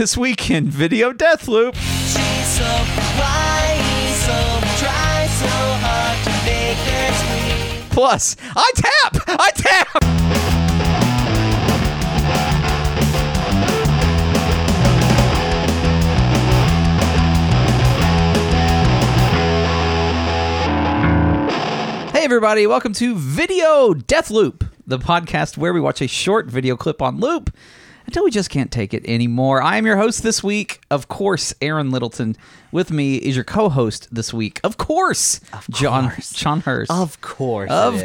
This week in Video Death Loop. So whiny, so dry, so hard to make her sweet. Plus, I tap! I tap! Hey, everybody, welcome to Video Death Loop, the podcast where we watch a short video clip on loop until we just can't take it anymore. I am your host this week, of course, Aaron Littleton. With me is your co host this week, of course, John, course. John Hurst. Of course. Of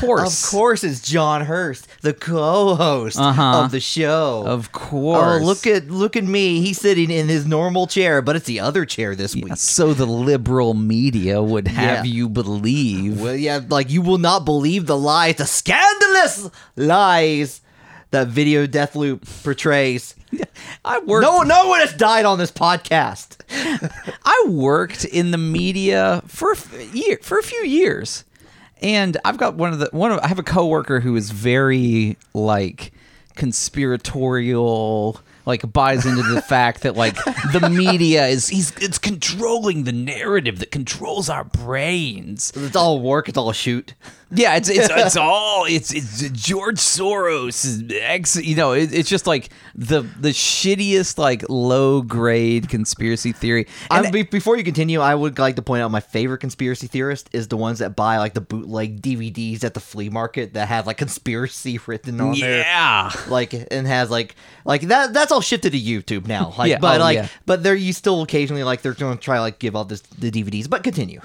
course. Of course it's John Hurst, the co-host Uh-huh. of the show. Of course. Oh, look at look at me. He's sitting in his normal chair, but it's the other chair this week. So the liberal media would have Yeah. you believe. Well, yeah, like you will not believe the lies, the scandalous lies that Video Death Loop portrays. I worked. No, no one has died on this podcast. I worked in the media for a f- year for a few years, and I've got one of the one of I have a coworker who is very like conspiratorial. Like buys into the fact that like the media is he's it's controlling the narrative that controls our brains. It's all work. It's all shoot. Yeah, it's it's, it's all it's it's George Soros ex. You know, it, it's just like the the shittiest like low grade conspiracy theory. And be- before you continue, I would like to point out my favorite conspiracy theorist is the ones that buy like the bootleg DVDs at the flea market that have like conspiracy written on there. yeah, Like and has like like that that's all shifted to YouTube now. Like Yeah, but oh, like yeah. but they're you still occasionally like they're gonna try like give all this the DVDs. But continue.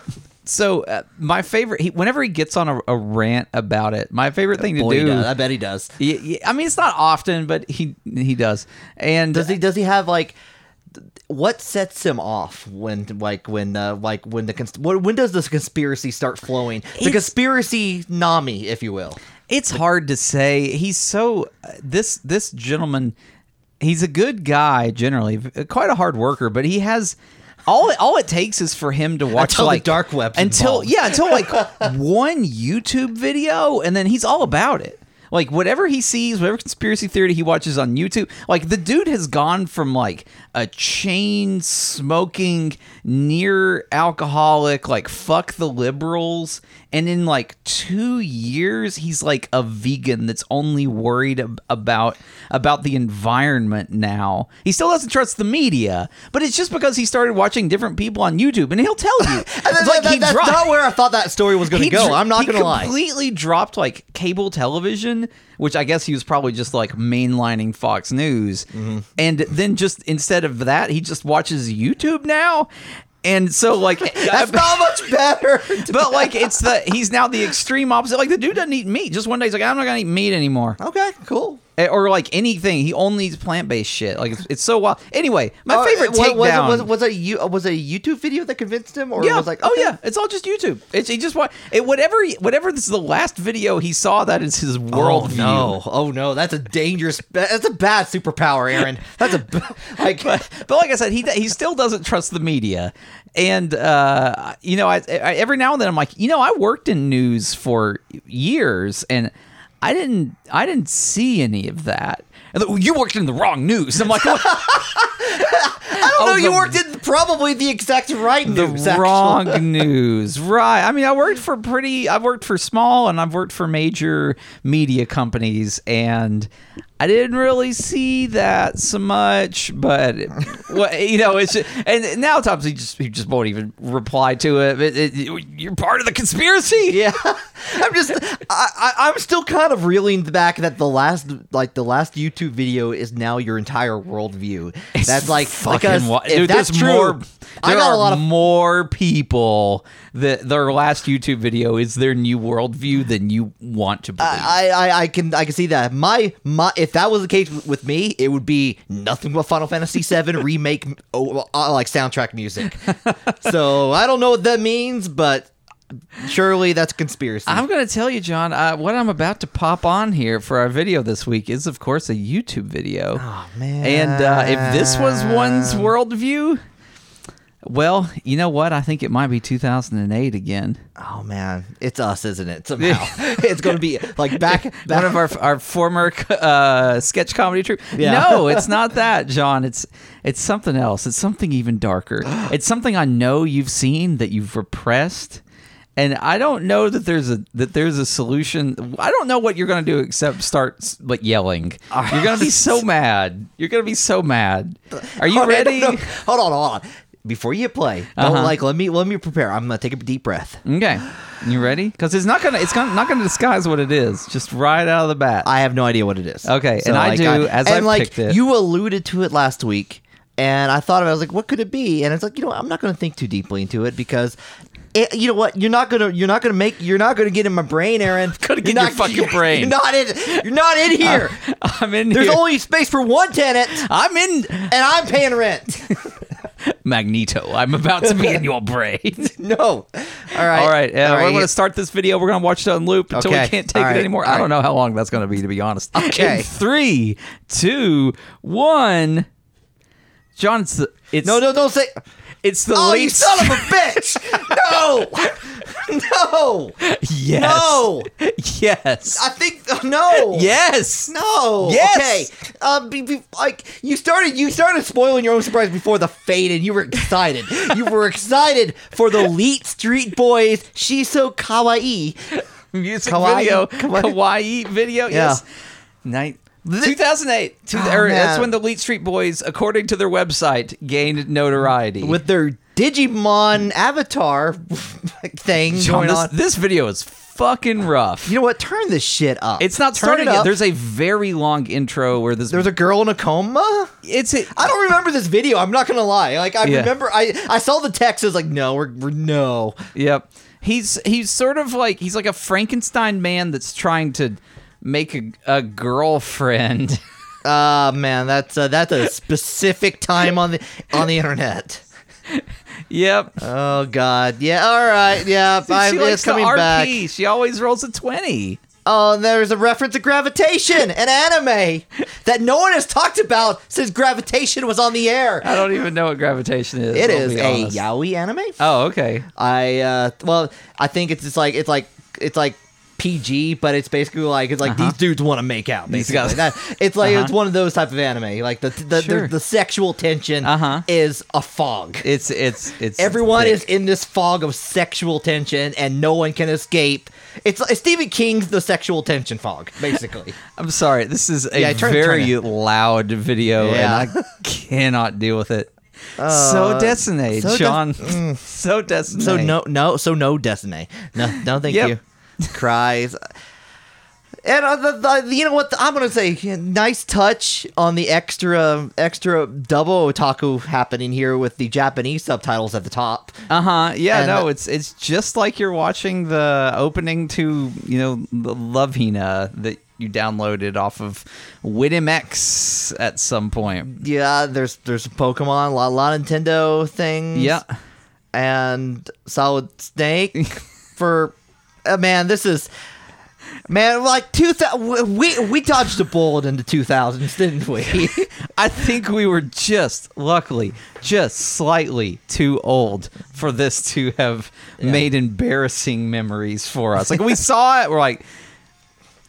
So uh, my favorite, he, whenever he gets on a, a rant about it, my favorite thing to Boy, he do. I bet he does. Yeah, yeah, I mean, it's not often, but he he does. And Does he does he have like what sets him off when like when uh, like when the cons- when does this conspiracy start flowing? The conspiracy nami, if you will. it's hard to say. He's so uh, this this gentleman. He's a good guy generally, quite a hard worker, but he has. All, all it takes is for him to watch Until the like dark web until involved. yeah until like one YouTube video and then he's all about it. Like whatever he sees, whatever conspiracy theory he watches on YouTube, like the dude has gone from like a chain smoking, near alcoholic, like fuck the liberals, and in like two years he's like a vegan that's only worried ab- about about the environment now. He still doesn't trust the media, but it's just because he started watching different people on YouTube, and he'll tell you. Like that- he that's dro- not where I thought that story was going to go. I'm not going to lie. Completely dropped like cable television, which I guess he was probably just like mainlining Fox News, Mm-hmm. and then just instead of that, he just watches YouTube now. And so, like, That's not much better. but like, it's the he's now the extreme opposite. Like, the dude doesn't eat meat. Just one day, he's like, I'm not gonna eat meat anymore, okay, cool. Eh, or like anything. He only eats plant based shit. Like, it's, it's so wild. Anyway, my Uh, favorite wa- was, takedown. it, was, it- was it a you was it a YouTube video that convinced him, or yeah. was like oh yeah, it's all just YouTube. It's he just wa- it whatever he- whatever this is the last video he saw that is his Oh worldview. no! Oh no! That's a dangerous. That's a bad superpower, Aaron. That's a like. but, but like I said, he he still doesn't trust the media, and uh, you know, I, I, every now and then I'm like, you know, I worked in news for years, and I didn't I didn't see any of that. And they're, "Well, you worked in the wrong news. I'm like? I don't oh, know. Oh, You the- worked in probably the exact right the news. actually. wrong news, right? I mean, I worked for pretty. I've worked for small and I've worked for major media companies, and I didn't really see that so much. But well, you know, it's and now he just he just won't even reply to it. It- it- You're part of the conspiracy. Yeah, I'm just. I, I, I'm still kind of reeling back that the last, like the last YouTube video, is now your entire worldview. That's like fucking because wi- if dude. that's There's true, more. I There got are a lot of more people that their last YouTube video is their new worldview than you want to believe. I, I I can I can see that. My my if that was the case with me, it would be nothing but Final Fantasy VII remake oh, like soundtrack music. so I don't know what that means, but surely that's conspiracy. I'm going to tell you, John, uh, what I'm about to pop on here for our video this week is, of course, a YouTube video. oh man! And uh, if this was one's worldview, Well, you know what? I think it might be 2008 again. Oh man, it's us, isn't it? Somehow it's going to be like back. back One of our our former uh, sketch comedy troupe. Yeah. No, it's not that, John. It's it's something else. It's something even darker. It's something I know you've seen that you've repressed. And I don't know that there's a that there's a solution. I don't know what you're gonna do except start like yelling. You're gonna be so mad. You're gonna be so mad. Are you ready? Hold on, hold on. Before you play, don't Uh-huh. like. Let me let me prepare. I'm gonna take a deep breath. Okay, you ready? Because it's not gonna it's gonna, not gonna disguise what it is. Just right out of the bat. I have no idea what it is. Okay, and I do, as and I like picked it. you alluded to it last week, and I thought of it. I was like, what could it be? And it's like, you know, I'm not going to think too deeply into it because. It, you know what? You're not gonna. You're not gonna make. You're not gonna get in my brain, Aaron. Gonna get You're in your fucking brain. You're not in. You're not in here. I'm in There's here. only space for one tenant, I'm in and I'm paying rent. Magneto. I'm about to be in your brain. no. All right. All right, uh, All we're going to start this video. We're going to watch it on loop until Okay. we can't take All it anymore. All I don't right. know how long that's going to be, to be honest. Okay. In three, two, one. John, it's No, no, don't say. It's the Oh, late you son of a bitch! No, no, yes no. yes I think no. yes No. Yes. Okay. Uh, be, be, like you started, you started spoiling your own surprise before the fade, and you were excited. you were excited for the Leet Street Boys. She's so kawaii. music Kawaii. video Kawaii. kawaii video yes night 2008 Two- Oh, or that's when the Leet Street Boys according to their website gained notoriety with their Digimon avatar thing John, going this, on. this video is fucking rough You know what? Turn this shit up. It's not Turn starting it yet. up. There's a very long intro where this. There's a girl in a coma. It's a, I don't remember this video. I'm not gonna lie. Like I Yeah. remember, I I saw the text. I was like, no, we're, we're no. Yep. He's he's sort of like he's like a Frankenstein man that's trying to make a, a girlfriend. Ah man, that's uh, that's a specific time on the on the internet. yep. Oh god, yeah. All right, yeah. I, she it's likes the coming RP. back. She always rolls a twenty. Oh, and there's a reference to Gravitation, an anime that no one has talked about since Gravitation was on the air. I don't even know what gravitation is. It I'll is a yaoi anime. Oh, okay. I uh well, I think it's just like it's like it's like PG, but it's basically like it's like Uh-huh. these dudes want to make out. Basically, guys- that, it's like Uh-huh. it's one of those type of anime. Like the the, Sure. the, the sexual tension Uh-huh. is a fog. It's it's it's Everyone thick. is in this fog of sexual tension, and no one can escape. It's, it's Stephen King's The Sexual Tension Fog, basically. I'm sorry. This is a Yeah, turn- very turn loud video, Yeah. and I cannot deal with it. so Uh, Destiny, so des- John. so Destiny. So no, no, so no Destiny. No, no, thank Yep. you. Cries. And uh, the, the, you know what? I'm gonna say, nice touch on the extra, extra double otaku happening here with the Japanese subtitles at the top. Uh huh. Yeah. And no. It's it's just like you're watching the opening to you know the Love Hina that you downloaded off of WinMX at some point. Yeah, there's there's Pokemon, a lot, lot of Nintendo things. Yeah. and Solid Snake for uh, man. This is man like two thousand. We we dodged a bullet in the two thousands, didn't we? I think we were just luckily just slightly too old for this to have made embarrassing memories for us. Like we saw it, we're like,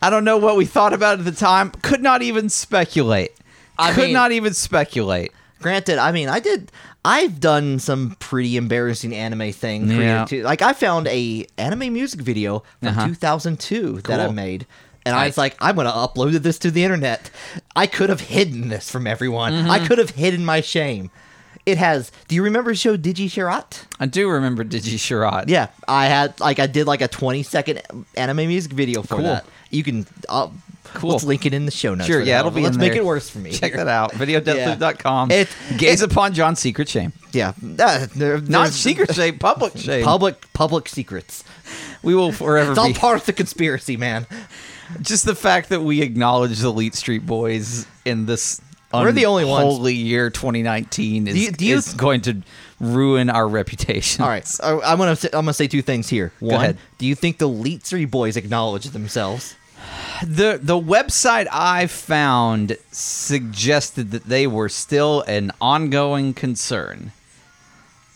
I don't know what we thought about it at the time. Could not even speculate. I Could mean- not even speculate. Granted, I mean, I did. I've done some pretty embarrassing anime things. for Yeah. too. Like I found a anime music video from Uh-huh. 2002 that I made. And I was like, I'm gonna upload this to the internet. I could have hidden this from everyone. Mm-hmm. I could have hidden my shame. It has. Do you remember the show Di Gi Charat? I do remember Di Gi Charat. Yeah, I had like I did like a 20 second anime music video for Cool. that. You can. I'll, Cool. Let's link it in the show notes. Sure, yeah, it'll be Let's make there. it worse for me. Check that out. Videodeathloop.com. It- Gaze it- upon John's secret shame. Yeah, uh, there, Not secret shame, public shame. Public public secrets. we will forever It's all be. part of the conspiracy, man. just the fact that we acknowledge the Elite Street Boys in this We're the only ones. holy year 2019 is, Do you- do you- is going to ruin our reputation. All right, I, I'm gonna say, I'm gonna say two things here. One, ahead. do you think the Leet Street boys acknowledge themselves? The the website I found suggested that they were still an ongoing concern.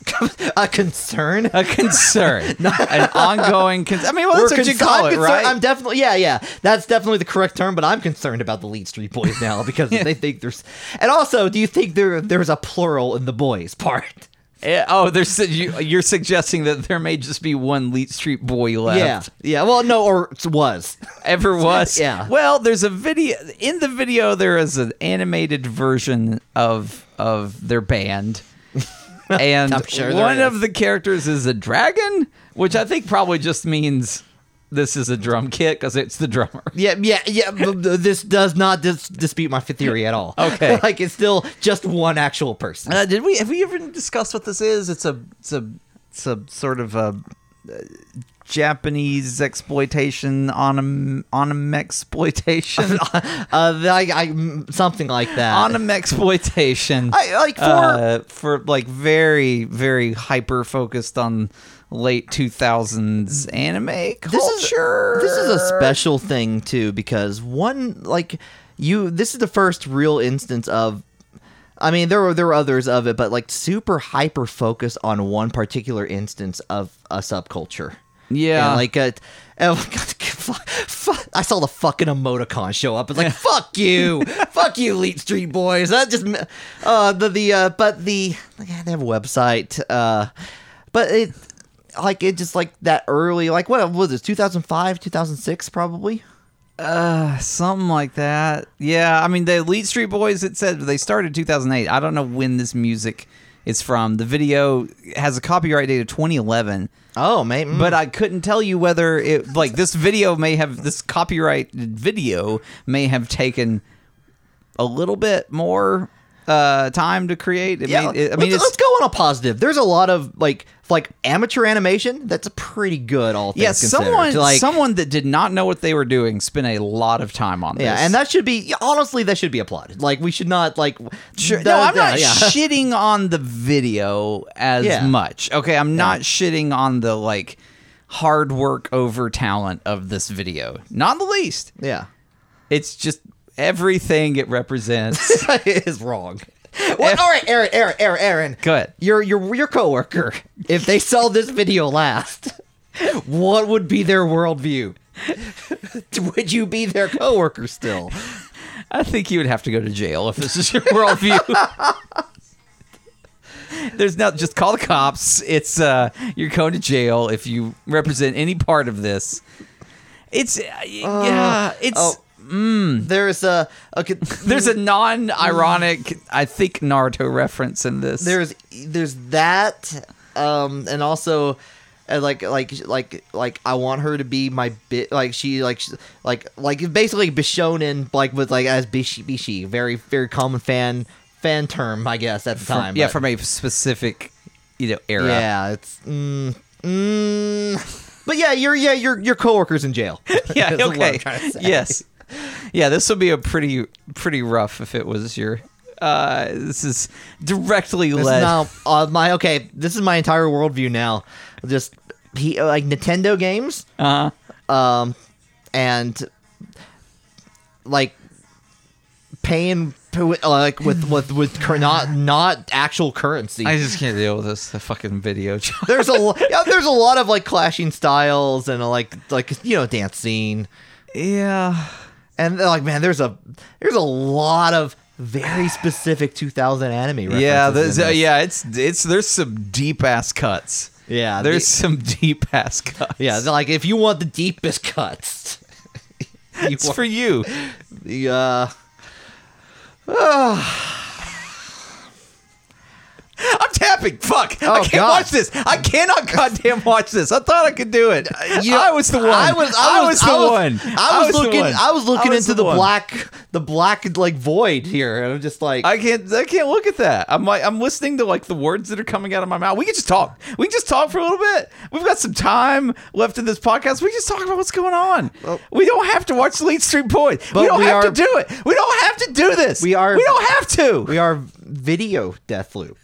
a concern. a concern, an ongoing. Con- I mean, well, that's We're what you call I'm it, concerned- right? I'm definitely yeah, yeah. That's definitely the correct term, but I'm concerned about the Leet Street Boys now because they think there's. And also, do you think there there's a plural in the boys part? Eh, oh, there's you, you're suggesting that there may just be one Leet Street boy left. Yeah, yeah. Well, no, or it was. ever was. Yeah. Well, there's a video in the video. There is an animated version of of their band, and sure one of the characters is a dragon, which I think probably just means this is a drum kit because it's the drummer. Yeah, yeah, yeah. this does not dis- dispute my theory at all. Okay. like it's still just one actual person. Uh, did we have we ever discussed what this is? It's a it's a it's a sort of a Japanese exploitation on a on a exploitation Uh, I, I, something like that. on a exploitation. I like for uh, for like very very hyper focused on late 2000s anime culture. this is this is a special thing too because one like you this is the first real instance of I mean there were there were others of it but like super hyper focused on one particular instance of a subculture. Yeah. And like uh, oh my God, fuck, fuck, I saw the fucking emoticon show up. It's like fuck you, fuck you, Elite Street Boys. That just uh the the uh but the yeah, they have a website uh but it like it just like that early like what was this 2005 2006 probably Uh, something like that. Yeah, I mean the Elite Street Boys. It said they started 2008. I don't know when this music is from. The video has a copyright date of 2011, oh man but I couldn't tell you whether it like this video may have this copyrighted video may have taken a little bit more uh time to create. It yeah may, it- I mean, let's, let's go on a positive there's a lot of like like amateur animation that's a pretty good all things yeah, someone like someone that did not know what they were doing spent a lot of time on this. yeah and that should be honestly that should be applauded like we should not like Sure. the- no, I'm the- not yeah. shitting on the video as Yeah. much. Okay, I'm not shitting on the like hard work over talent of this video. Not in the least. yeah It's just everything it represents. is wrong well, all right aaron aaron aaron aaron Go ahead. your your your coworker if they saw this video last what would be their worldview would you be their coworker still I think you would have to go to jail if this is your worldview. There's not just call the cops. It's uh you're going to jail if you represent any part of this. It's uh, yeah, it's oh there's a okay There's a non-ironic, I think, Naruto reference in this. there's there's that um and also uh, like like like like I want her to be my bit like she like she, like like basically Bishonen like with like as Bishi Bishi very very common fan fan term I guess at the From- time yeah, but- from a specific, you know, era. yeah it's mm, mm, but yeah your yeah your your coworkers in jail yeah. That's what I'm Okay. trying to say. Yes. Yeah, this would be a pretty pretty rough if it was your. Uh, this is directly This is now uh, my okay. This is my entire worldview now. Just he uh, like Nintendo games, uh, um, and like paying uh, like with with with cur- not not actual currency. I just can't deal with this. The fucking video. there's a lo- yeah, there's a lot of like clashing styles and like like you know dance scene yeah. And they're like man there's a there's a lot of very specific 2000 anime references Yeah, uh, yeah, it's it's there's some deep ass cuts. yeah There's the- some deep ass cuts. Yeah, they're like if you want the deepest cuts, it's want for you. the uh, I'm Fuck. Oh, I Oh, can't God. watch this. I cannot goddamn watch this. I thought I could do it. you- I was the one. I was. I was, the I was, one. I was, the looking. one. I was looking I was into the, one. black, the black like void here, and I'm just like, I can't. I can't look at that. I'm like. I'm listening to like the words that are coming out of my mouth. We can just talk. We can just talk for a little bit. We've got some time left in this podcast. We can just talk about what's going on. we don't have to watch the Leet Street Boys. But we don't we have to do it. We don't have to do this. We are- We don't have to. we are video death loop.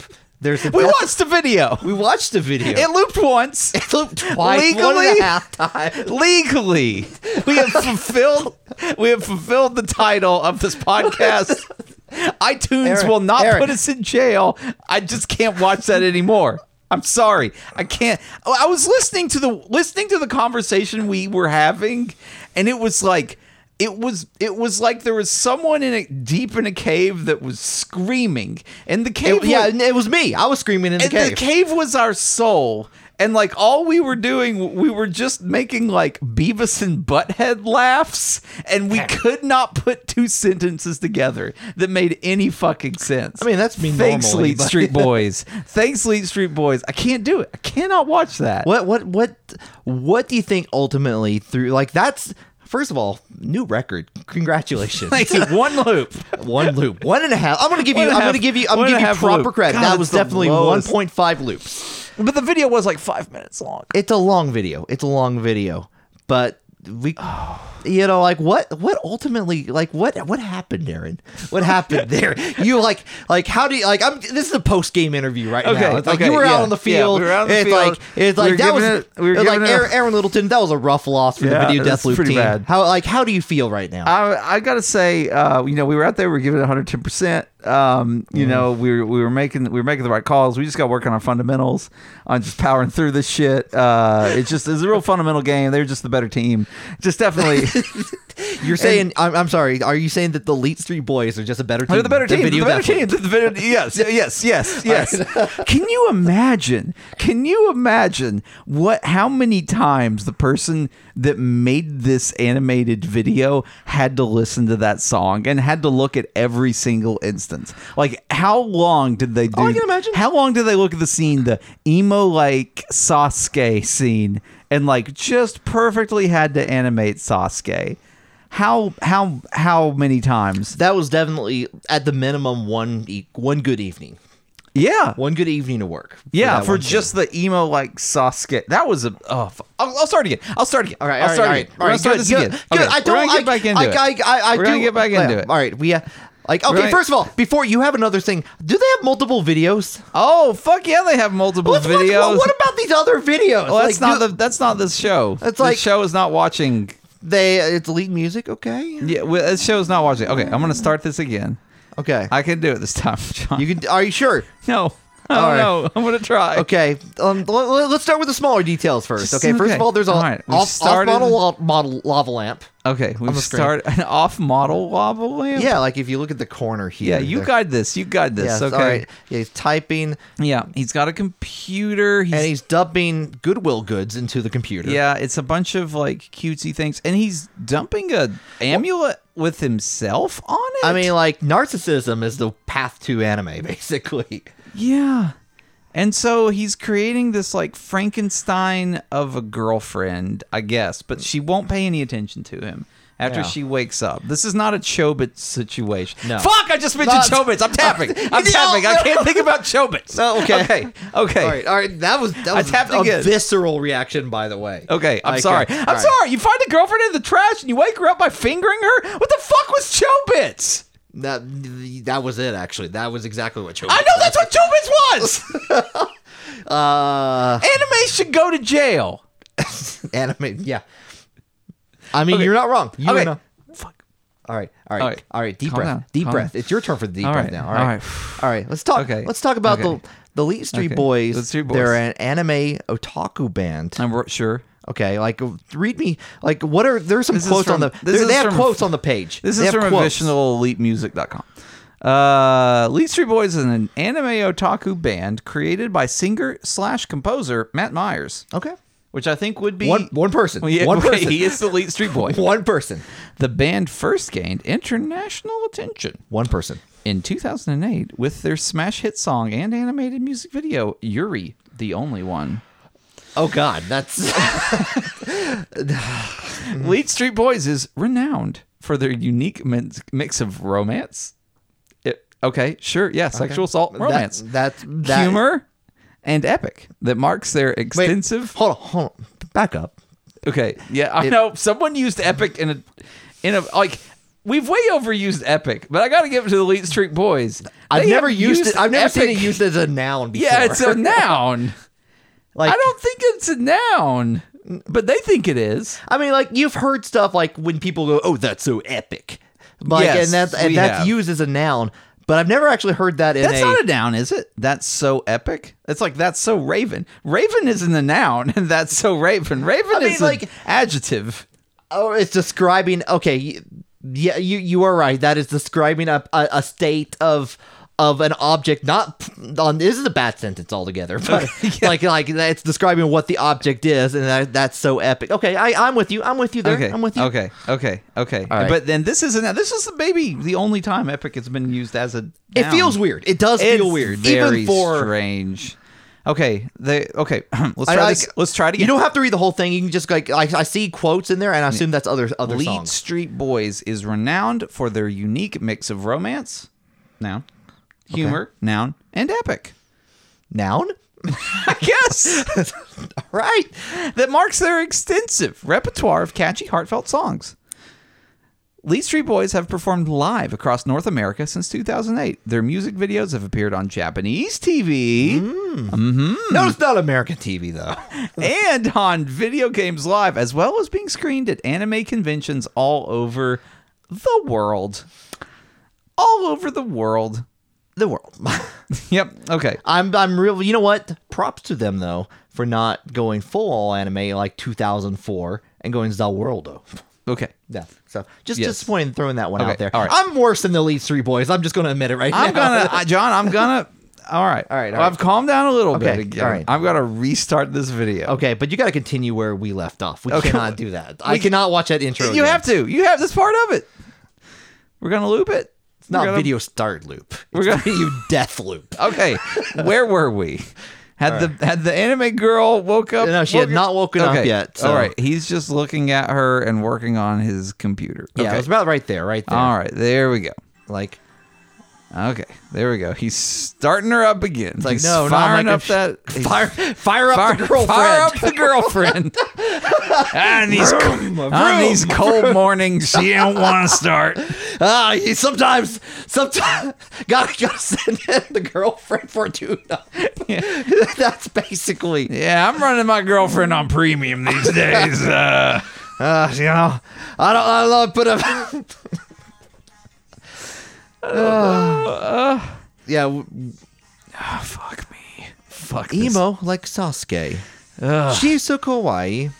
There's a We death- watched the video. we watched the video. It looped once. It looped twice, one Legally? and a times. legally we have fulfilled we have fulfilled the title of this podcast itunes Aaron, will not Aaron. put us in jail i just can't watch that anymore I'm sorry. I can't. I was listening to the listening to the conversation we were having, and it was like it was it was like there was someone in a deep in a cave that was screaming, and the cave. It- yeah, was, and it was me. I was screaming in the cave. the cave was our soul. And like all we were doing, we were just making like Beavis and Butthead laughs, and we could not put two sentences together that made any fucking sense. I mean, that's me Thanks, normally, but- Street Boys. Thanks, Leet Street Boys. I can't do it. I cannot watch that. What what what what do you think ultimately through like that's first of all new record. Congratulations. Thank you. One loop. one loop. One and a half. I'm gonna give you I'm gonna give you I'm gonna give you proper loop. credit. God, that was definitely 1.5 loops. But the video was like five minutes long. it's a long video. It's a long video. But we oh. You know like what what ultimately like what what happened Darren what happened there you like like how do you like I'm this is a post game interview right Okay, now it's like okay, you were yeah, out on the yeah, field we were out on the it's field. like it's We like were that was it- we were like giving it a- Aaron, Aaron Littleton that was a rough loss for Yeah, the video death loop team bad. how like how do you feel right now I, I gotta say, uh, you know, we were out there, we were giving it 110. percent Um, you know, we were we were making we were making the right calls. We just got to work on our fundamentals, on just powering through this shit. Uh, it's just it's a real fundamental game. They're just the better team. Just definitely, You're saying I'm, I'm sorry. Are you saying that the Elite Street Boys are just a better team? they're the better team. Video the better team. The better, yes, yes, yes, yes. Can you imagine? Can you imagine what? How many times the person that made this animated video had to listen to that song and had to look at every single instance? Like, how long did they do? Oh, I can imagine. How long did they look at the scene, the emo like Sasuke scene, and like just perfectly had to animate Sasuke? How how how many times? That was definitely at the minimum one e- one good evening, Yeah, one good evening to work. Yeah, for just the emo like Sasuke. That was a. Oh, fu- I'll, I'll start again. I'll start again. All right, I'll all start right, all again. right, We're all right. start Good, this good, again. good. Okay, I don't. We're gonna get I, back into I, it. I, I, I We're do, gonna get back into it. All right, we. Uh, like okay, gonna- first of all, before you have another thing, do they have multiple videos? Oh fuck yeah, they have multiple what- videos. What, about these other videos? well, that's Like, not do- the. That's not this show. It's the like- show is not watching. they. It's elite music. Okay. Yeah, well, this show is not watching. Okay, I'm gonna start this again. Okay. I can do it this time, John. you can. Are you sure? no, I don't right. know. I'm gonna try. Okay, um, let, us start with the smaller details first. Just- Okay, first of all, there's a All right, off, started- off model model lava lamp. Okay, we've the started an off-model lava lamp. Yeah, like if you look at the corner here. yeah. You there- guide this. You guide this. Yes, okay. all right. Yeah, he's typing Yeah, he's got a computer. He's, and he's dumping Goodwill goods into the computer. yeah, it's a bunch of like cutesy things, and he's dumping a amulet with himself on it. I mean, like narcissism is the path to anime, basically. Yeah. And so he's creating this like Frankenstein of a girlfriend, I guess, but she won't pay any attention to him after Yeah. she wakes up. This is not a Chobits situation. No. Fuck! I just mentioned No, Chobits. I'm tapping. I'm tapping. I can't think about Chobits. No, oh, okay. Okay. Okay. All right, all right. That was that was a again. visceral reaction, by the way. Okay, I'm Okay, sorry. Uh, all I'm right. sorry. You find a girlfriend in the trash and you wake her up by fingering her? What the fuck was Chobits? That that was it. Actually, that was exactly what Chobi. I know that's what Chobits was. Uh, Anime should go to jail. anime. Yeah. I mean, Okay. you're not wrong. You okay. not. Fuck. All right, all right, All all right. right. Deep Calm breath. down. Deep Calm breath. down. It's your turn for the deep All breath right. now. All All right, right. all right. Let's talk. Okay. Let's talk about Okay. the the Elite Street. Boys. The Street Boys. They're an anime otaku band. I'm sure. Okay, like read me. Like, what are there's some This is quotes on the. this They have from- quotes on the page. This They is from quotes. additionalelitemusic.com. Uh, Elite Street Boys is an anime otaku band created by singer slash composer Matt Myers, Okay. which I think would be One one person. Well, yeah, one person. He is the Elite Street Boy. one person. The band first gained international attention One person. in 2008 with their smash hit song and animated music video Yuri, the only one. Oh God, that's Leet Street Boys is renowned for their unique mix of romance. It- okay, sure, yeah, sexual assault, romance, That, that's that, humor, and epic that marks their Wait, extensive. hold on, hold on. Back up. Okay, yeah, I know someone used epic in a in a like. We've way overused epic, but I got to give it to the Elite Street Boys. I've They never have used it. I've never seen epic- it used as a noun before. Yeah, it's a noun. like I don't think it's a noun, but they think it is. I mean, like you've heard stuff like when people go, "Oh, that's so epic," like, Yes, and that's and that's have. used as a noun. but I've never actually heard that in That's a. not a noun, is it? That's so epic. It's like that's so Raven. Raven isn't a noun, and that's so Raven. Raven I mean, is an like- adjective. oh, it's describing. Okay, yeah, you you are right. That is describing a a, a state of of an object. Not on. This is a bad sentence altogether, but like like it's describing what the object is, and that, that's so epic. Okay, I I'm with you. I'm with you there. Okay, I'm with you. Okay, okay, okay. Right. But then this isn't. This is maybe the only time epic has been used as a. It feels weird. It does It's feel weird, Very even for. strange. Okay, they okay. let's I try like- this. Let's try it again. You don't have to read the whole thing. You can just like I, I see quotes in there, and I assume that's other other Lead songs. Street Boys is renowned for their unique mix of romance, noun, humor, noun, and epic. Noun. I guess right. that marks their extensive repertoire of catchy, heartfelt songs. Leet Street Boys have performed live across North America since 2008. Their music videos have appeared on Japanese TV mm. mm-hmm. No, it's not American TV though. and on Video Games Live, as well as being screened at anime conventions all over the world. All over the world. The world. Yep. Okay. I'm I'm real. You know what? Props to them though for not going full all anime like 2004 and going the world. Okay. Yeah. So just Yes. disappointing throwing that one Okay, out there. all right. I'm worse than the Elite Three Boys. I'm just going to admit it right now. I'm gonna, I, John. I'm gonna. All right. All right, all I've calmed down a little bit Okay, again. all right. I've got to restart this video. okay, but you got to continue where we left off. We Okay. cannot do that. I cannot watch that intro. You again. have to. You have this part of it. We're gonna loop it. It's not gonna- video start loop. We're It's gonna- you death loop. Okay. Where were we? Had the had the anime girl woke up? No, she had not woken up yet, so- All right. He's just looking at her and working on his computer. Yeah, Okay. it was about right there, right there. All right. There we go. Like Okay. There we go. He's starting her up again. It's like he's no, no, firing I'm up that fire, fire up Fire, the girlfriend. fire up the girlfriend. and these on these cold mornings, she don't want to start. Ah, you sometimes, sometimes, gotta, gotta send in the girlfriend for a tune-up. That's basically, Yeah, I'm running my girlfriend on premium these days. Uh, uh, you know, I don't, I love put a. Uh, yeah, w- oh, fuck me. Fuck this. emo like Sasuke. She's so kawaii.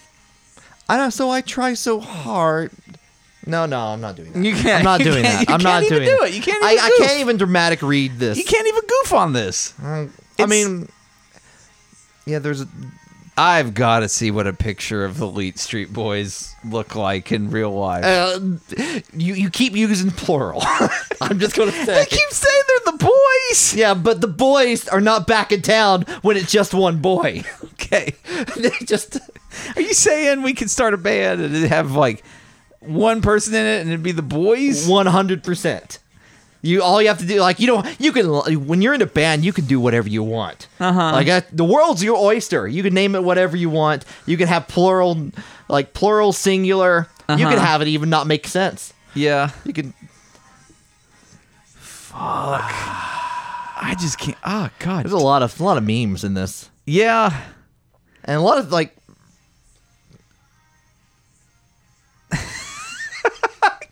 I know, so I try so hard. No, no, I'm not doing that. You can't. I'm not you doing can't- that. You I'm can't not even doing do it. You can't I, even I goof. can't even dramatic read this. You can't even goof on this. I It's- mean, yeah, there's a, I've got to see what a picture of the Elite Street Boys look like in real life. uh, you you keep using plural. I'm just gonna say. they keep saying they're the boys. yeah, but the boys are not back in town when it's just one boy. Okay. they just Are you saying we could start a band and have like one person in it and it'd be the boys? 100. percent You all you have to do, like you know, you can when you're in a band, you can do whatever you want. Uh-huh. Like uh, the world's your oyster. You can name it whatever you want. You can have plural, like plural, singular. You can Uh-huh. have it even not make sense. Yeah. You can. Fuck. I just can't. Oh God. There's a lot of a lot of memes in this, yeah. and a lot of like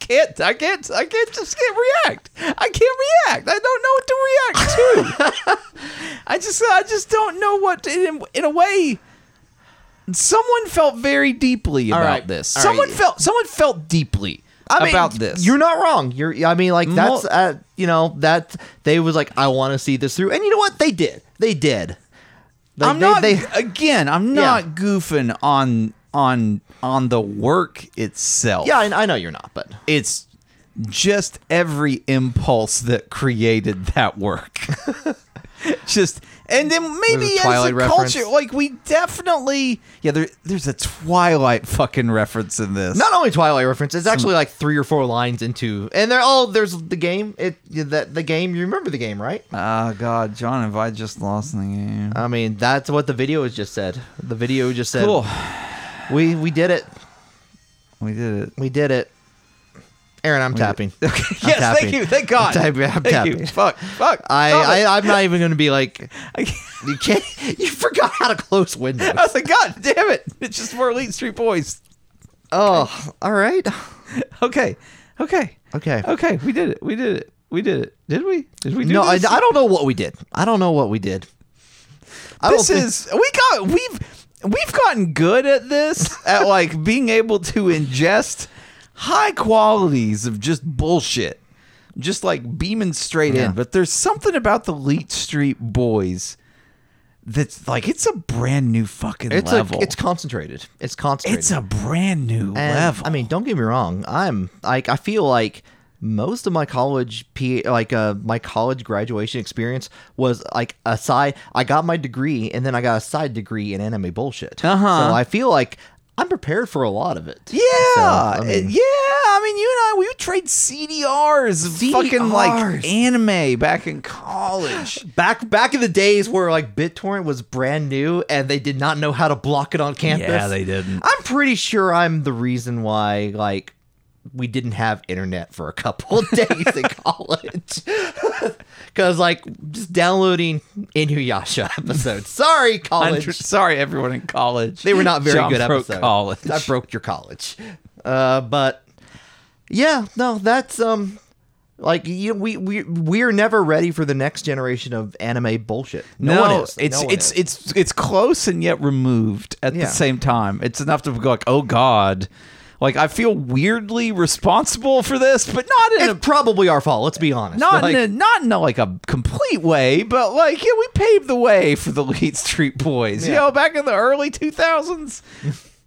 can't. I can't. I can't. Just can't react. I can't react. I don't know what to react to. I just. I just don't know what. To, in, in a way, someone felt very deeply about right. this. All someone right. felt. Someone felt deeply I mean, about this. You're not wrong. You're. I mean, like that's. Uh, you know that they was like, I want to see this through, and you know what? They did. They did. Like, I'm they- not. They, again, I'm Yeah. not goofing on on on the work itself. yeah, I, I know you're not, but it's just every impulse that created that work. just and then maybe a as a reference. culture, like we definitely yeah. There, there's a Twilight fucking reference in this. not only Twilight reference. It's actually like three or four lines into, and they're all there's the game. It that the game. You remember the game, right? Oh God, John, have I just lost the game? I mean, that's what the video has just said. The video just said, cool, We we did it. we did it. We did it." Aaron, I'm tapping. Okay. I'm yes, tapping. thank you, thank God. I'm tapping. I'm thank tapping. you. Fuck, fuck. I, I I'm not even going to be like I, can't- you can't. You forgot how to close windows. I was like, God damn it! It's just more Elite Street Boys. Oh, all right. Okay, okay, Okay. okay. We did it. We did it. We did it. Did we? Did we do No, I? I don't know what we did. I don't know what we did. I this is we got we've we've gotten good at this at like being able to ingest high qualities of just bullshit just like beaming straight Yeah. in but there's something about the Leet Street Boys that's like it's a brand new fucking it's level a, it's concentrated. It's concentrated. it's a brand new And, level I mean, don't get me wrong. I'm like I feel like most of my college P like uh my college graduation experience was like a side I got my degree and then I got a side degree in anime bullshit. Uh-huh. So I feel like I'm prepared for a lot of it. yeah, So, I mean- yeah. I mean, you and I, we would trade CDRs, of fucking like anime back in college. Back back in the days where like BitTorrent was brand new and they did not know how to block it on campus. Yeah, they didn't. I'm pretty sure I'm the reason why like we didn't have internet for a couple of days in college. Cause like just downloading Inuyasha episodes. Sorry, college. Hundred- Sorry, everyone in college. They were not very John good episodes. college. I broke your college. Uh, but yeah, no, that's um, like you, we we we're never ready for the next generation of anime bullshit. No, No, one is. it's No one it's is. it's it's close and yet removed at Yeah. the same time. It's enough to go like, oh god, like I feel weirdly responsible for this, but not in It's a probably our fault. Let's be honest. not Like, in a not in a, like a complete way, but like yeah, we paved the way for the Leet Street Boys. You know, back in the early two thousands.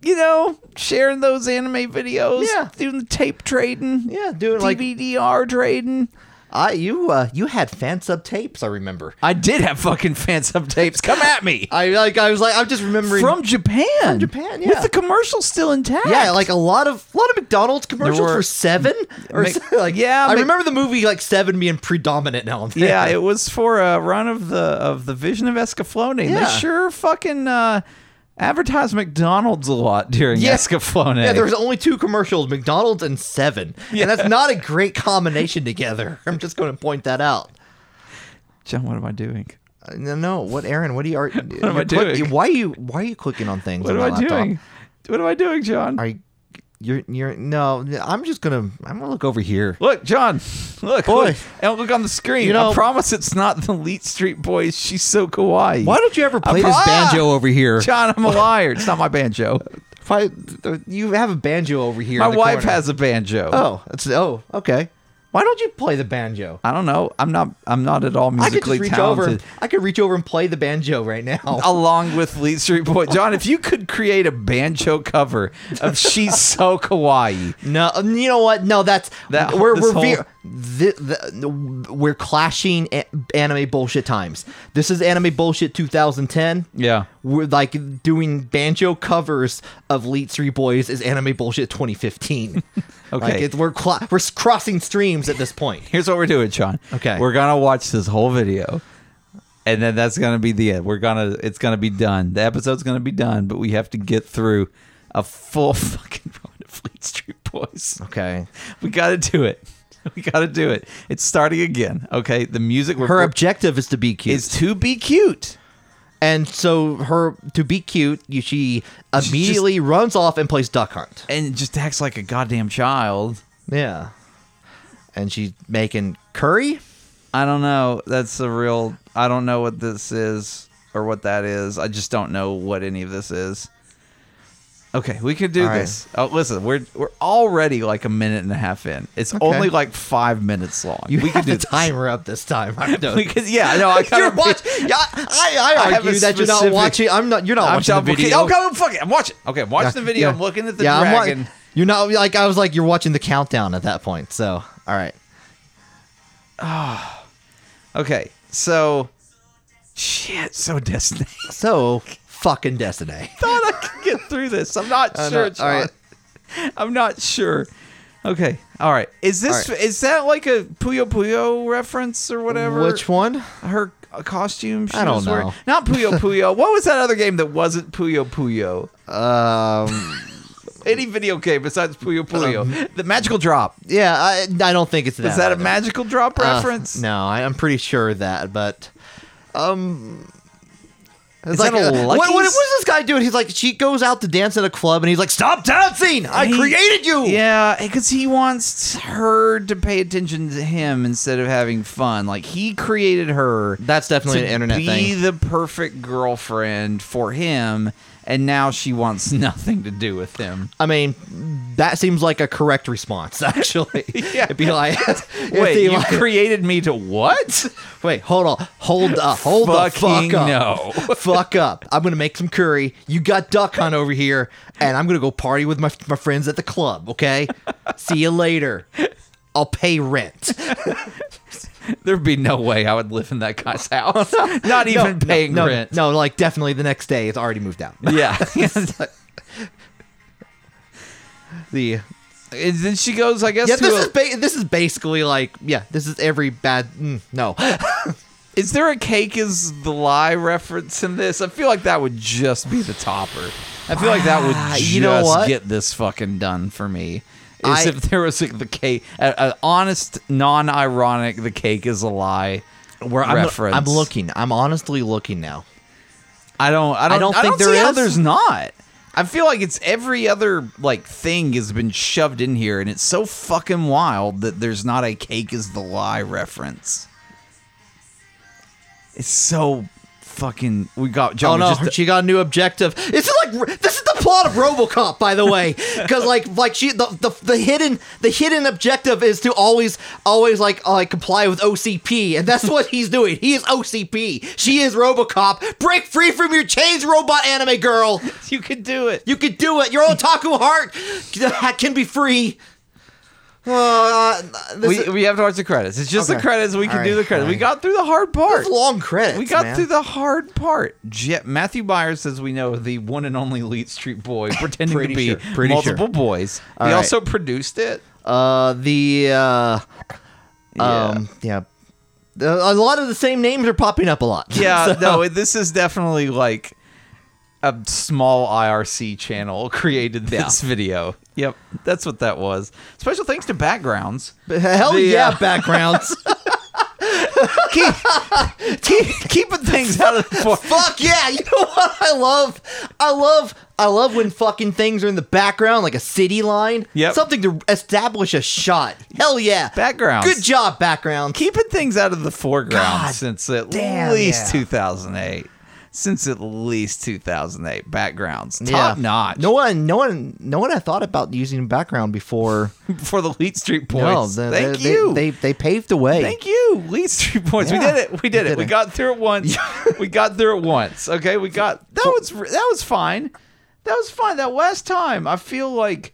You know, sharing those anime videos, Yeah. doing the tape trading, yeah, doing like DVD-R trading. I you uh you had fan sub tapes. I remember. I did have fucking fan sub tapes. Come at me. I like I was like I'm just remembering From Japan. From Japan, yeah. With the commercial still intact. Yeah, like a lot of a lot of McDonald's commercials were- for Seven. Or Mc- like yeah, I Mc- remember the movie like Seven being predominant now and then. Yeah, it was for a run of the of the Vision of Escaflowne. Yeah. They sure fucking uh, advertised McDonald's a lot during Yeah. Escaflowne. Yeah, there was only two commercials, McDonald's and Seven, and that's not a great combination together. I'm just going to point that out. John, what am I doing? Uh, No, no, what, Aaron? What are you? Are, what am I doing? Why are you? Why are you clicking on things? What am I laptop? doing? What am I doing, John? Are you? You're, you're no. I'm just gonna. I'm gonna look over here. Look, John. Look, Boy. look, and look on the screen. You know- I promise it's not the Leet Street Boys. She's so kawaii. Why don't you ever play this Ah! banjo over here? John, I'm a liar. It's not my banjo. If I- you have a banjo over here. My in the wife corner. has a banjo. Oh, it's oh okay. Why don't you play the banjo? I don't know. I'm not. I'm not at all musically I could talented. over. I could reach over and play the banjo right now. along with Leet Street Boy. John, if you could create a banjo cover of She's So Kawaii. No, you know what? No, that's That- we're we're whole- ve- the, the, we're clashing a- anime bullshit times. This is anime bullshit 2010. Yeah. We're like doing banjo covers of Leet Street Boys is anime bullshit 2015. Okay. like we're cla we're crossing streams at this point. Here's what we're doing, Sean. Okay. We're gonna watch this whole video. And then that's gonna be the end. We're gonna it's gonna be done. The episode's gonna be done, but we have to get through a full fucking run of Fleet Street Boys. Okay. We gotta do it. We gotta do it. It's starting again. Okay. The music Her objective is to be cute. is to be cute. and so her to be cute, you, she immediately runs off and plays Duck Hunt. And just acts like a goddamn child. Yeah. And she's making curry. I don't know. That's a real. I don't know what this is or what that is. I just don't know what any of this is. Okay, we can do All right. this. Oh, listen, we're we're already like a minute and a half in. It's Okay. only like five minutes long. You we could do the timer up this time. I don't. We could, yeah, no, I kind you're of watching. Yeah, I, I I have a argue that you're not watching. I'm not. You're not I'm watching the video. Okay, fuck it. I'm watching. Okay, I'm watching Yeah, the video. yeah. I'm looking at the yeah, I'm wa- dragon. you're not like I was like you're watching the countdown at that point. So all right. okay, so shit. So Destiny. So fucking Destiny. thought I could get through this. I'm not Uh, sure. no, John. right. I'm not sure. Okay. All right. Is this right. is that like a Puyo Puyo reference or whatever? Which one? her costume? I don't was wearing? know. Not Puyo Puyo. what was that other game that wasn't Puyo Puyo? Um. Any video game besides Puyo Puyo? the Magical Drop. Yeah, I, I don't think it's that. Is that a. Magical Drop Uh, reference? no, I, I'm pretty sure that, but um, It's like, a uh, what, what, what is this guy doing? He's like, she goes out to dance at a club, and he's like, "Stop dancing! I He- created you." Yeah, because he wants her to pay attention to him instead of having fun. Like he created her. That's definitely an internet be thing. Be the perfect girlfriend for him, and now she wants nothing to do with him. I mean, that seems like a correct response. Actually, Yeah. it'd be like, Wait, you like- created me to what? wait, hold on, hold up, hold the fuck up, no. fuck up. I'm gonna make some curry. You got duck hunt over here, and I'm gonna go party with my my friends at the club. Okay, see you later. I'll pay rent. There'd be no way I would live in that guy's house. Not even paying no, rent. No, like definitely the next day it's already moved out. Yeah. The and then she goes, I guess, yeah, this a- is ba- this is basically like yeah, this is every bad mm, no. Is there a cake is the lie reference in this? I feel like that would just be the topper. I feel like that would Ah, just you know what? get this fucking done for me. Is I- if there was like the cake, an honest, non-ironic, the cake is a lie Where I'm, reference. I'm looking. I'm honestly looking now. I don't. I don't. don't I think don't there see how is. there's not. I feel like it's every other like thing has been shoved in here, and it's so fucking wild that there's not a cake is the lie reference. It's so fucking. We got John. Oh no, just- she got a new objective. This is like this is the plot of RoboCop, by the way, because like like she the, the the hidden the hidden objective is to always always like uh, like comply with OCP, and that's what he's doing. He is OCP. She is RoboCop. Break free from your chains, robot anime girl. you could do it. You can do it. Your otaku heart can be free. Uh, We, is, we have to watch the credits. It's just the credits. We can All do the credits. all We got through the hard part. It's long credits. We got man. through the hard part. Je- Matthew Byers as we know the one and only Leet Street Boy, pretending to be sure, multiple sure. boys. All he right. also produced it. Uh, the uh, Yeah. um, yeah. A lot of the same names are popping up a lot. Yeah, So- no, this is definitely like a small IRC channel created this video. Yep, that's what that was. Special thanks to Backgrounds. Hell The, yeah, uh, backgrounds. Keep, keep keeping things out of the for- Fuck yeah! You know what I love? I love I love when fucking things are in the background, like a city line. Yep. Something to establish a shot. Hell yeah. Backgrounds. Good job, background. keeping things out of the foreground God since at damn, least yeah. 2008. Since at least 2008. Backgrounds. Top yeah. notch. No one, no one, no one had thought about using background before. before the Leet Street Boys. No, they- Thank they, you. They, they paved the way. Thank you, Leet Street Boys. We did it. We did we it. did We got through it once. we got through it once. Okay, we got that was that was fine. That was fine. That last time, I feel like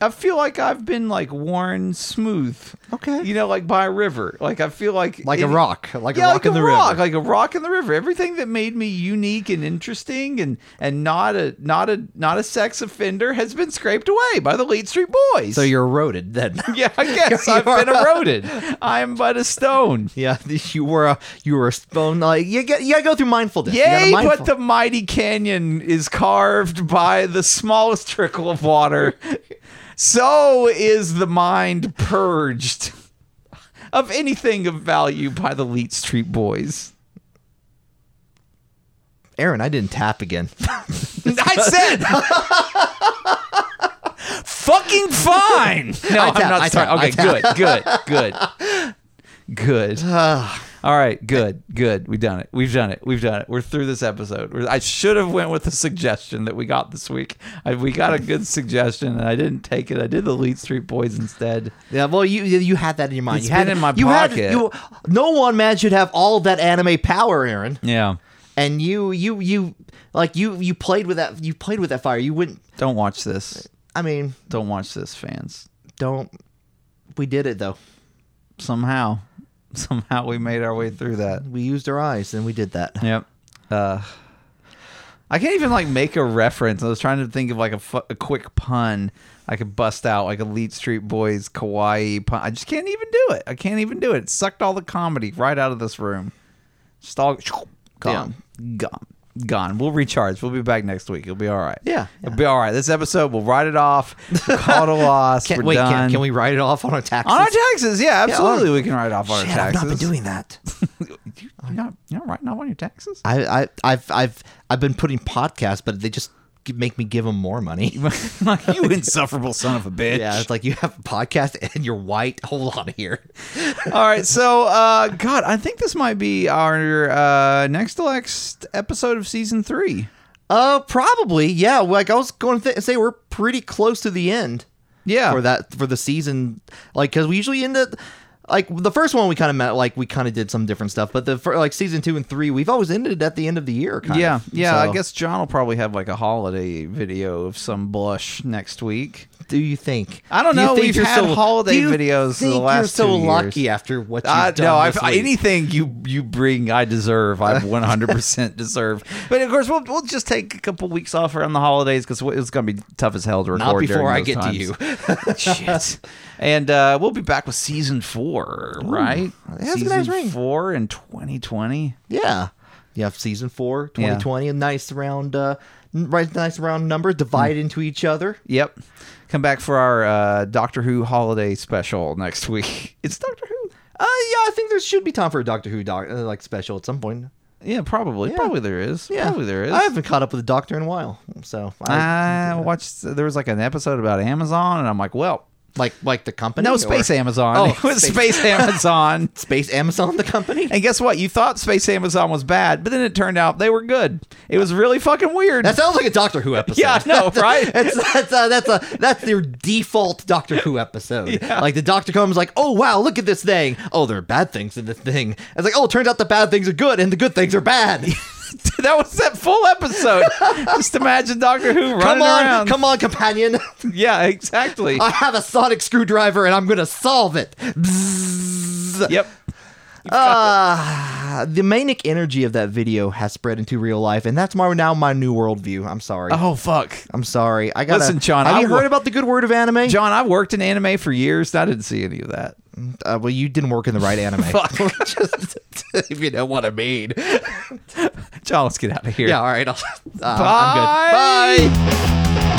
I feel like I've been like worn smooth. Okay. you know, like by a river. Like I feel like like a rock, like yeah, a rock like in the rock, river. like a rock in the river. Everything that made me unique and interesting and and not a not a not a sex offender has been scraped away by the Leet Street Boys. so you're eroded then. yeah, I guess I've been eroded. I'm but a stone. Yeah, you were a you were a stone. Like you get you gotta go through mindfulness. Yay, mindful- but the mighty canyon is carved by the smallest trickle of water. so is the mind purged of anything of value by the Leet Street Boys. Aaron, I didn't tap again. I said. Fucking fine. No, I I'm not I sorry. tap, Okay, good, good, good, good. Ah. All right, good, good. We've done it. We've done it. We've done it. We're through this episode. We're- I should have went with the suggestion that we got this week. I, we got a good suggestion, and I didn't take it. I did the Leet Street Boys instead. Yeah, well, you you had that in your mind. It's you had been in my you had- pocket. you, no one man should have all that anime power, Aaron. Yeah. And you you you like you you played with that you played with that fire. You wouldn't. Don't watch this. I mean, Don't watch this, fans. don't. We did it though. Somehow, somehow we made our way through that. We used our eyes and we did that. Yep. Uh, I can't even like make a reference. I was trying to think of like a, fu- a quick pun I could bust out, like Elite Street Boys kawaii pun. I just can't even do it. I can't even do it. It sucked all the comedy right out of this room. Just all gone, gone, gone. We'll recharge. We'll be back next week. It'll be all right. Yeah, it'll be all right. This episode, we'll write it off. Call it a loss. Can, We're wait, done. can, can we write it off on our taxes? on our taxes? Yeah, absolutely. on- we can write off on Shit, our taxes. I've not been doing that. You're not, you're not writing off on your taxes. I, I I've I've I've been putting podcasts, but they just make me give them more money. like you insufferable son of a bitch. Yeah, it's like you have a podcast and you're white. Hold on here. All right, so uh, God, I think this might be our uh, next to next episode of season three. Uh, probably. Yeah. Like I was going to th- say, we're pretty close to the end. Yeah, for that for the season like because we usually end it like the first one we kind of met like we kind of did some different stuff but the for like season two and three we've always ended at the end of the year kind yeah, of. yeah. I guess John will probably have like a holiday video of some blush next week. do you think I don't Do know, we've you're had holiday do you videos the last you're so two years. lucky after what you've Uh, done no, I've, anything you you bring, I deserve. I 100% deserve. But of course, we'll we'll just take a couple weeks off around the holidays because it's going to be tough as hell to record. not before I get times. to you Shit. And uh, we'll be back with season four, right? it has a season nice ring. four in 2020. yeah you have season four 2020 a nice round uh right nice round number divide Hmm. into each other Yep. Come back for our uh, Doctor Who holiday special next week. It's Doctor Who. uh yeah i think there should be time for a doctor who doc uh, like special at some point Yeah, probably. Yeah. Probably there is. yeah Probably there is. i haven't caught up with the doctor in a while so I watched. There was like an episode about Amazon, and I'm like, well, like like the company no or- Space Amazon. Oh, it was Space- Space Amazon. space amazon the company And guess what? You thought Space Amazon was bad, but then it turned out they were good. It was really fucking weird. that sounds like a doctor who episode Yeah, no, right? that's that's uh, that's a that's their default doctor who episode like the doctor comes like oh wow look at this thing oh there are bad things in this thing it's like oh it turns out the bad things are good and the good things are bad that was that full episode. Just imagine Doctor Who running come on around. come on companion Yeah, exactly. i have a sonic screwdriver and i'm gonna solve it Bzzz. yep. Ah, the manic energy of that video has spread into real life, and that's my now my new worldview. I'm sorry. Oh fuck. I'm sorry. I got Listen, John, Have I you wo- heard about the good word of anime? John, I've worked in anime for years. and I didn't see any of that. Uh, well, you didn't work in the right anime. Fuck. Just, if you know what I mean. John, let's get out of here. Yeah. All right. I'll, uh, Bye. I'm good. Bye.